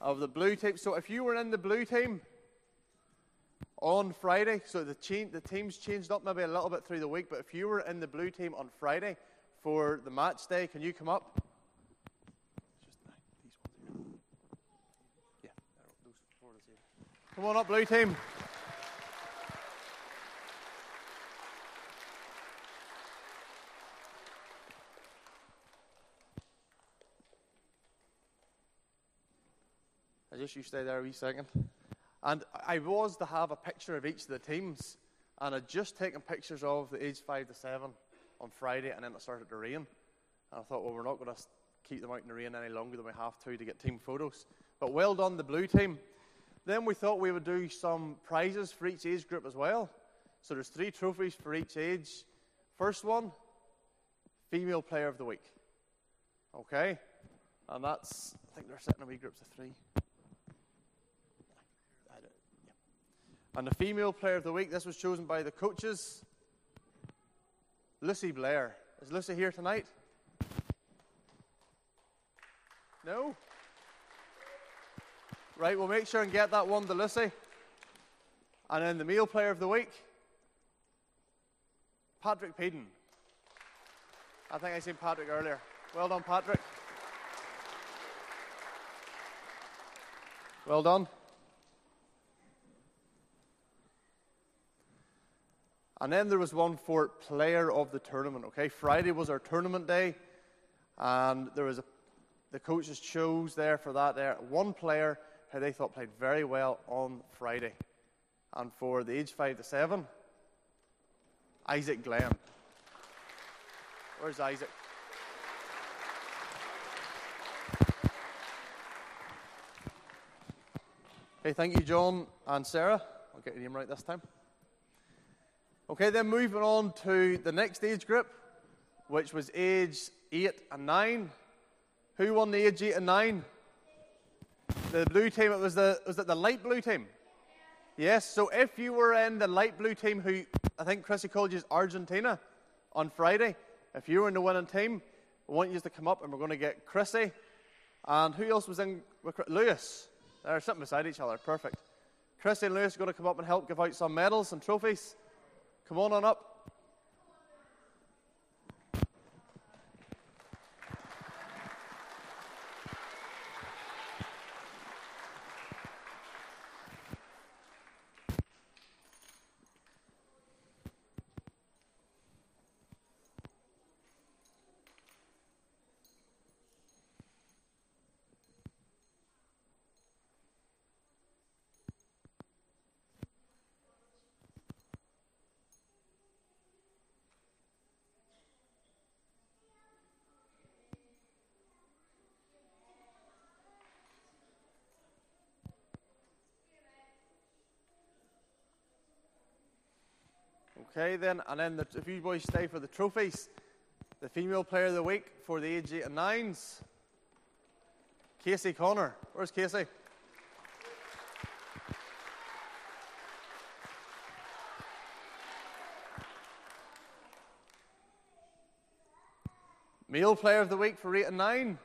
of the blue team. So if you were in the blue team, on Friday. So the, the teams changed up maybe a little bit through the week, but if you were in the blue team on Friday for the match day, can you come up? Come on up, blue team. I just you stay there a wee second. And I was to have a picture of each of the teams, and I'd just taken pictures of the age five to seven on Friday, and then it started to rain. And I thought, well, we're not going to keep them out in the rain any longer than we have to to get team photos. But well done, the blue team. Then we thought we would do some prizes for each age group as well. So there's three trophies for each age. First one, female player of the week. Okay? And that's, I think they're sitting in wee groups of three. And the female player of the week, this was chosen by the coaches, Lucy Blair. Is Lucy here tonight? No? Right, we'll make sure and get that one to Lucy. And then the male player of the week, Patrick Peden. I think I seen Patrick earlier. Well done, Patrick. Well done. And then there was one for player of the tournament. Okay, Friday was our tournament day, and there was a, the coaches chose there for that there one player who they thought played very well on Friday, and for the age five to seven, Isaac Glenn. Where's Isaac? Okay, thank you, John and Sarah. I'll get your name right this time. Okay, then moving on to the next age group, which was age 8 and 9. Who won the age 8 and 9? The blue team, it was the, was it the light blue team? Yes, so if you were in the light blue team, who I think Chrissy called you Argentina on Friday, if you were in the winning team, I want you to come up and we're going to get Chrissy. And who else was in? Lewis. They're sitting beside each other. Perfect. Chrissy and Lewis are going to come up and help give out some medals and trophies. Come on on up. Okay, then, and then the, if you boys stay for the trophies, the female player of the week for the age 8 and 9s, Casey Connor. Where's Casey? Male player of the week for 8 and 9,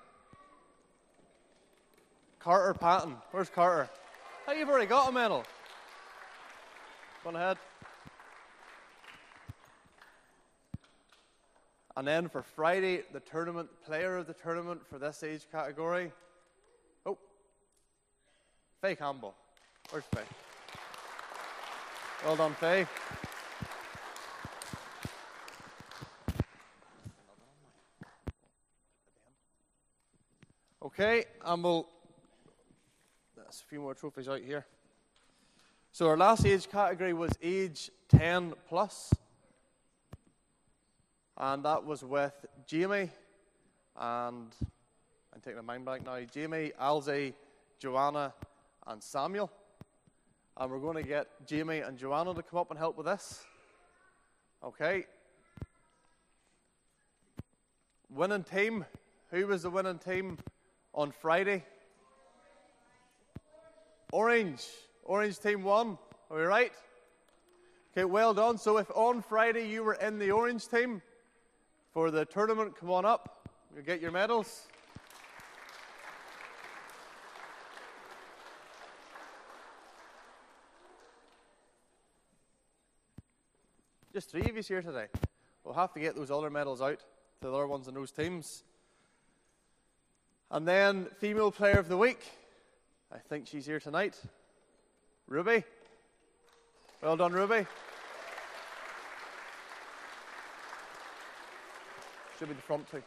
Carter Patton. Where's Carter? Oh, you've already got a medal. Go ahead. And then for Friday, the tournament player of the tournament for this age category. Oh, Faye Campbell. Where's Faye? Well done, Faye. Okay, and we'll. There's a few more trophies out here. So our last age category was age 10 plus and that was with Jamie and I'm taking my mind back now. Jamie, Alzi, Joanna, and Samuel. And we're going to get Jamie and Joanna to come up and help with this. Okay. Winning team. Who was the winning team on Friday? Orange. Orange team won. Are we right? Okay, well done. So if on Friday you were in the orange team, for the tournament. Come on up. You get your medals. Just three of you here today. We'll have to get those other medals out to the other ones in those teams. And then, female player of the week. I think she's here tonight. Ruby. Well done, Ruby. Should be the front two.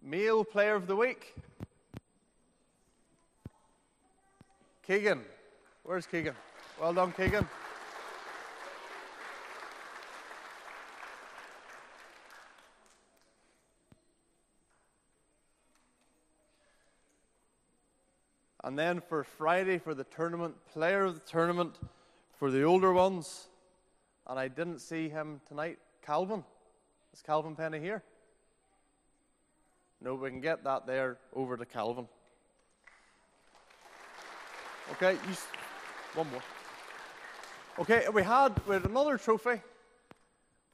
Male player of the week. Keegan. Where's Keegan? Well done, Keegan. And then for Friday, for the tournament, player of the tournament for the older ones, and I didn't see him tonight, Calvin. Is Calvin Penny here? No, we can get that there over to Calvin. Okay, you, one more. Okay, we had, we had another trophy,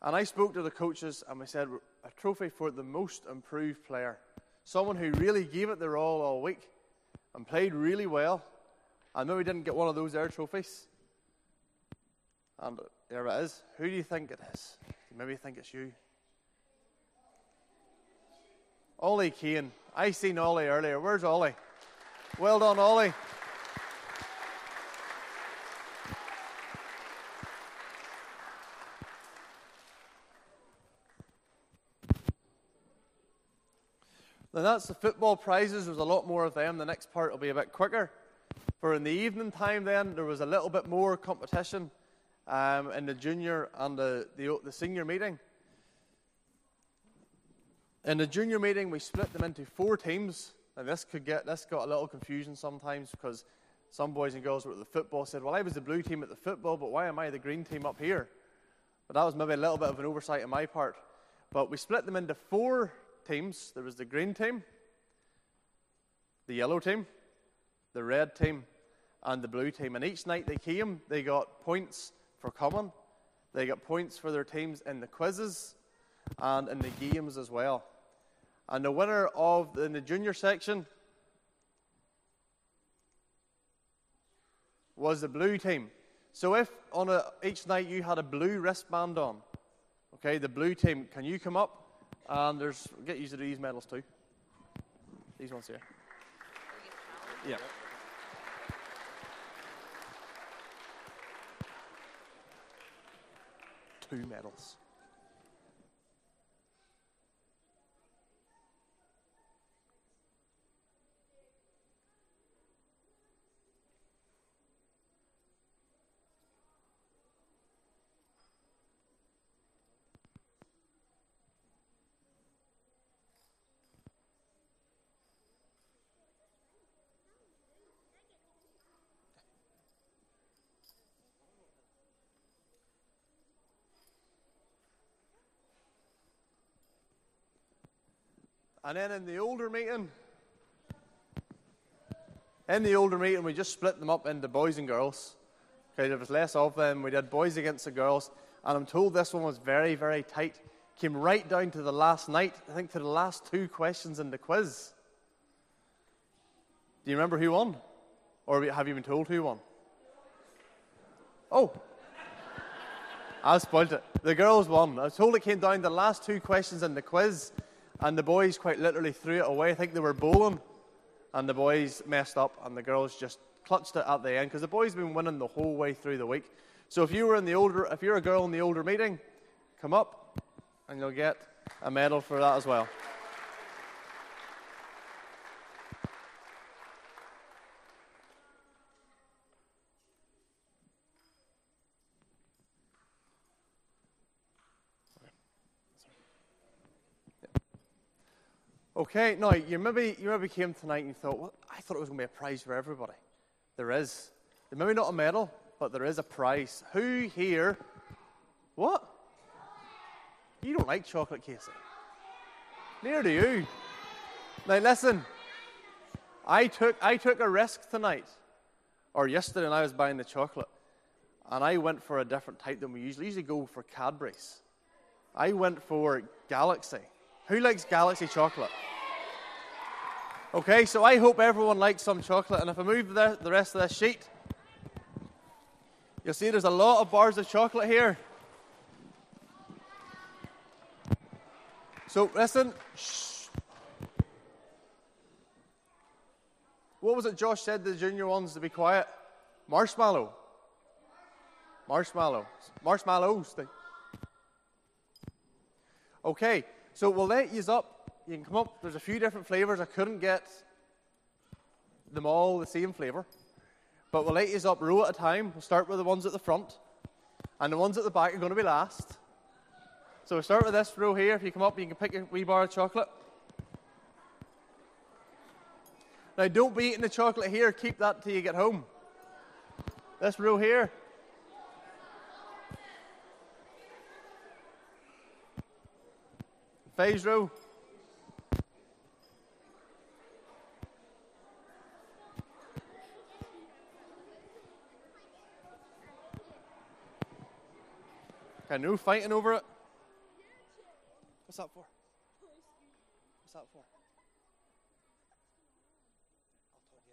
and I spoke to the coaches, and we said a trophy for the most improved player, someone who really gave it their all all week and played really well. I know we didn't get one of those air trophies, and there it is. Who do you think it is? You maybe think it's you. Ollie Kane. I seen Ollie earlier. Where's Ollie? Well done, Ollie. Then that's the football prizes. There's a lot more of them. The next part will be a bit quicker. For in the evening time, then, there was a little bit more competition um, in the junior and the, the, the senior meeting. In the junior meeting, we split them into four teams. And this could get this got a little confusion sometimes because some boys and girls were at the football said, "Well, I was the blue team at the football, but why am I the green team up here?" But that was maybe a little bit of an oversight on my part. But we split them into four teams. There was the green team, the yellow team, the red team, and the blue team. And each night they came, they got points for coming. They got points for their teams in the quizzes and in the games as well. And the winner of the, in the junior section was the blue team. So if on a, each night you had a blue wristband on, okay, the blue team, can you come up? And there's get used to these medals too. These ones here. Yeah. Two medals. And then in the older meeting, in the older meeting, we just split them up into boys and girls. Okay, there was less of them. We did boys against the girls. And I'm told this one was very, very tight. Came right down to the last night, I think to the last two questions in the quiz. Do you remember who won? Or have you been told who won? Oh, I spoiled it. The girls won. I was told it came down to the last two questions in the quiz. And the boys quite literally threw it away. I think they were bowling, and the boys messed up, and the girls just clutched it at the end because the boys have been winning the whole way through the week. So if you were in the older, if you're a girl in the older meeting, come up, and you'll get a medal for that as well. Okay, now you maybe you maybe came tonight and you thought, well, I thought it was going to be a prize for everybody. There is. There maybe not a medal, but there is a prize. Who here? What? You don't like chocolate, Casey. Neither do you. Now listen. I took I took a risk tonight, or yesterday, when I was buying the chocolate, and I went for a different type than we usually usually go for Cadbury's. I went for Galaxy. Who likes Galaxy chocolate? Okay, so I hope everyone likes some chocolate. And if I move the, the rest of this sheet, you'll see there's a lot of bars of chocolate here. So listen. Shh. What was it Josh said to the junior ones to be quiet? Marshmallow. Marshmallow. Marshmallows. Okay, so we'll let you up. You can come up. There's a few different flavors. I couldn't get them all the same flavor. But we'll light you up row at a time. We'll start with the ones at the front. And the ones at the back are going to be last. So we'll start with this row here. If you come up, you can pick a wee bar of chocolate. Now, don't be eating the chocolate here. Keep that till you get home. This row here. Phase row. No fighting over it. What's that for? What's that for?